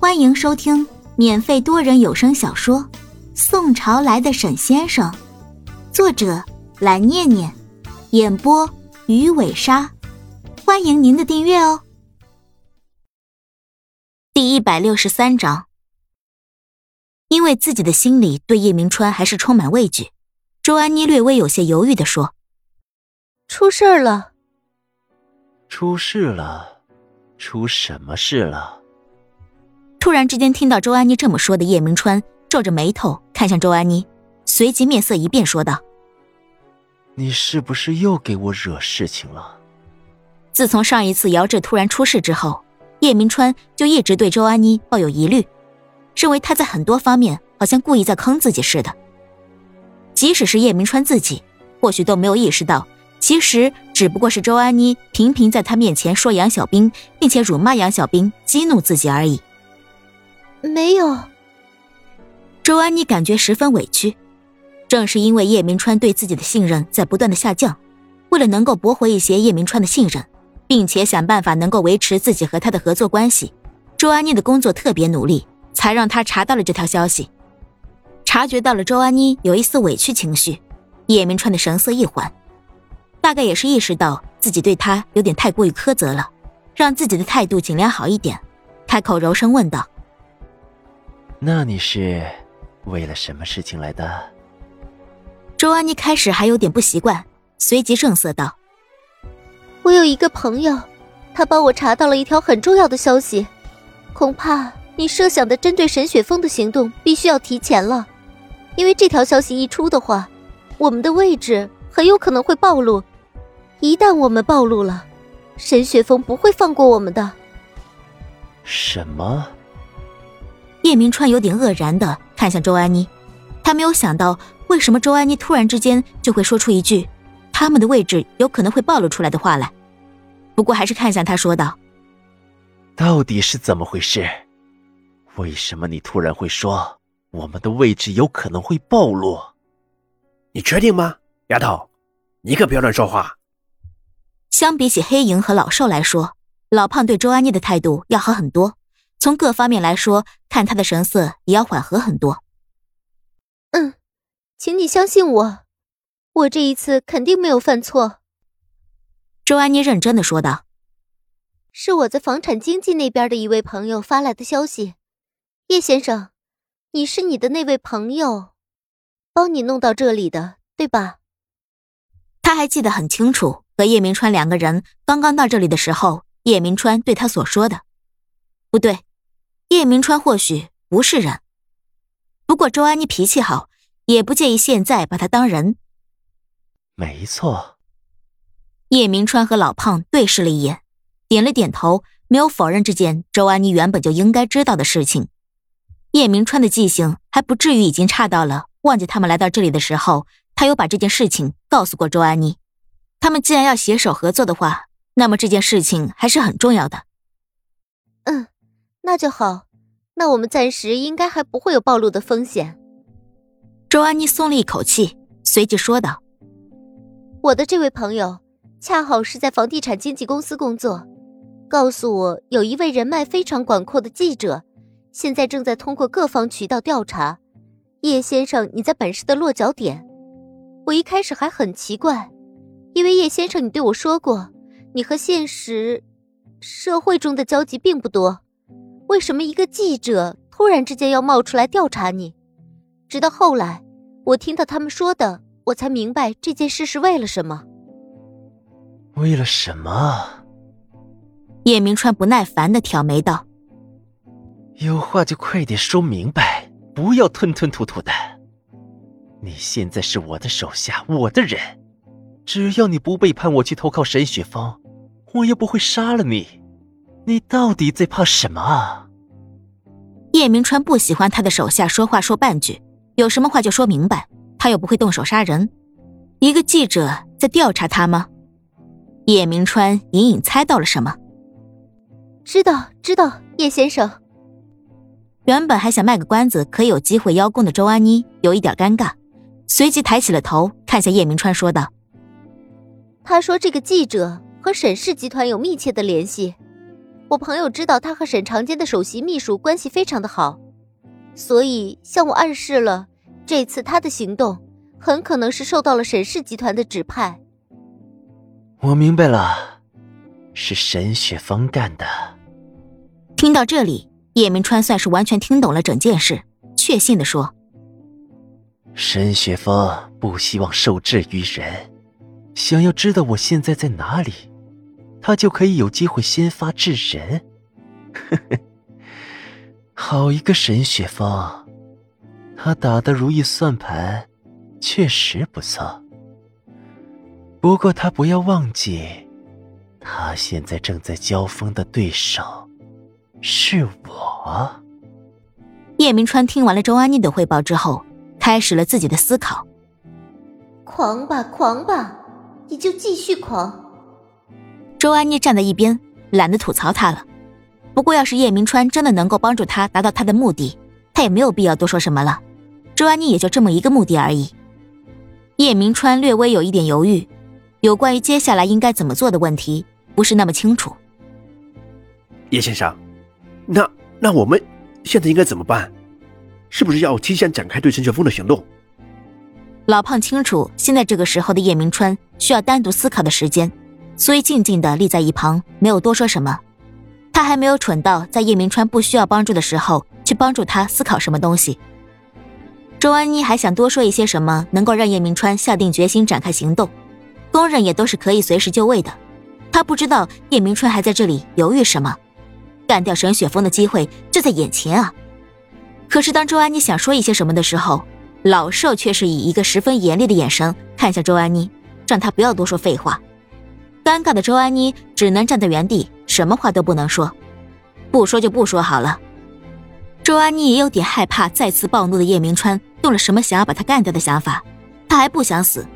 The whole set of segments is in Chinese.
欢迎收听免费多人有声小说《宋朝来的沈先生》，作者蓝念念，演播鱼尾鲨。欢迎您的订阅哦。第一百六十三章，因为自己的心里对叶明川还是充满畏惧，周安妮略微有些犹豫的说：“出事儿了。”出事了，出什么事了？突然之间听到周安妮这么说的，叶明川皱着眉头看向周安妮，随即面色一变，说道：“你是不是又给我惹事情了？”自从上一次姚志突然出事之后，叶明川就一直对周安妮抱有疑虑，认为他在很多方面好像故意在坑自己似的。即使是叶明川自己，或许都没有意识到。其实只不过是周安妮频频在他面前说杨小兵，并且辱骂杨小兵，激怒自己而已。没有。周安妮感觉十分委屈，正是因为叶明川对自己的信任在不断的下降，为了能够驳回一些叶明川的信任，并且想办法能够维持自己和他的合作关系，周安妮的工作特别努力，才让他查到了这条消息。察觉到了周安妮有一丝委屈情绪，叶明川的神色一缓。大概也是意识到自己对他有点太过于苛责了，让自己的态度尽量好一点，开口柔声问道：“那你是为了什么事情来的？”周安妮开始还有点不习惯，随即正色道：“我有一个朋友，他帮我查到了一条很重要的消息，恐怕你设想的针对沈雪峰的行动必须要提前了，因为这条消息一出的话，我们的位置很有可能会暴露。”一旦我们暴露了，沈雪峰不会放过我们的。什么？叶明川有点愕然的看向周安妮，他没有想到为什么周安妮突然之间就会说出一句他们的位置有可能会暴露出来的话来。不过还是看向他说道：“到底是怎么回事？为什么你突然会说我们的位置有可能会暴露？你确定吗，丫头？你可不要乱说话。”相比起黑影和老寿来说，老胖对周安妮的态度要好很多。从各方面来说，看他的神色也要缓和很多。嗯，请你相信我，我这一次肯定没有犯错。周安妮认真的说道：“是我在房产经纪那边的一位朋友发来的消息，叶先生，你是你的那位朋友，帮你弄到这里的，对吧？”他还记得很清楚。和叶明川两个人刚刚到这里的时候，叶明川对他所说的，不对，叶明川或许不是人。不过周安妮脾气好，也不介意现在把他当人。没错。叶明川和老胖对视了一眼，点了点头，没有否认这件周安妮原本就应该知道的事情。叶明川的记性还不至于已经差到了忘记他们来到这里的时候，他有把这件事情告诉过周安妮。他们既然要携手合作的话，那么这件事情还是很重要的。嗯，那就好。那我们暂时应该还不会有暴露的风险。周安妮松了一口气，随即说道：“我的这位朋友恰好是在房地产经纪公司工作，告诉我有一位人脉非常广阔的记者，现在正在通过各方渠道调查叶先生你在本市的落脚点。我一开始还很奇怪。”因为叶先生，你对我说过，你和现实社会中的交集并不多，为什么一个记者突然之间要冒出来调查你？直到后来，我听到他们说的，我才明白这件事是为了什么。为了什么？叶明川不耐烦的挑眉道：“有话就快点说明白，不要吞吞吐吐的。你现在是我的手下，我的人。”只要你不背叛我去投靠沈雪峰，我也不会杀了你。你到底在怕什么啊？叶明川不喜欢他的手下说话说半句，有什么话就说明白，他又不会动手杀人。一个记者在调查他吗？叶明川隐隐猜到了什么。知道，知道，叶先生。原本还想卖个关子，可以有机会邀功的周安妮有一点尴尬，随即抬起了头，看向叶明川说道。他说：“这个记者和沈氏集团有密切的联系，我朋友知道他和沈长坚的首席秘书关系非常的好，所以向我暗示了这次他的行动很可能是受到了沈氏集团的指派。我明白了，是沈雪峰干的。听到这里，叶明川算是完全听懂了整件事，确信的说：“沈雪峰不希望受制于人，想要知道我现在在哪里。”他就可以有机会先发制人，呵呵，好一个沈雪峰，他打的如意算盘确实不错。不过他不要忘记，他现在正在交锋的对手是我。叶明川听完了周安妮的汇报之后，开始了自己的思考。狂吧，狂吧，你就继续狂。周安妮站在一边，懒得吐槽他了。不过，要是叶明川真的能够帮助他达到他的目的，他也没有必要多说什么了。周安妮也就这么一个目的而已。叶明川略微有一点犹豫，有关于接下来应该怎么做的问题，不是那么清楚。叶先生，那那我们现在应该怎么办？是不是要提前展开对陈雪峰的行动？老胖清楚，现在这个时候的叶明川需要单独思考的时间。所以静静的立在一旁，没有多说什么。他还没有蠢到在叶明川不需要帮助的时候去帮助他思考什么东西。周安妮还想多说一些什么，能够让叶明川下定决心展开行动。工人也都是可以随时就位的。他不知道叶明川还在这里犹豫什么，干掉沈雪峰的机会就在眼前啊！可是当周安妮想说一些什么的时候，老寿却是以一个十分严厉的眼神看向周安妮，让她不要多说废话。尴尬的周安妮只能站在原地，什么话都不能说。不说就不说好了。周安妮也有点害怕再次暴怒的叶明川动了什么想要把他干掉的想法。他还不想死，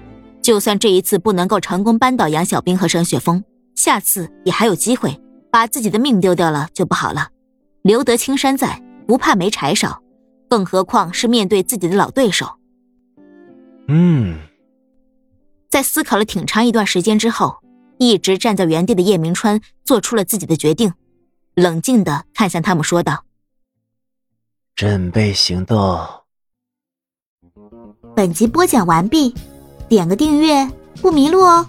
就算这一次不能够成功扳倒杨小兵和沈雪峰，下次也还有机会。把自己的命丢掉了就不好了。留得青山在，不怕没柴烧，更何况是面对自己的老对手。嗯，在思考了挺长一段时间之后。一直站在原地的叶明川做出了自己的决定，冷静的看向他们，说道：“准备行动。”本集播讲完毕，点个订阅不迷路哦。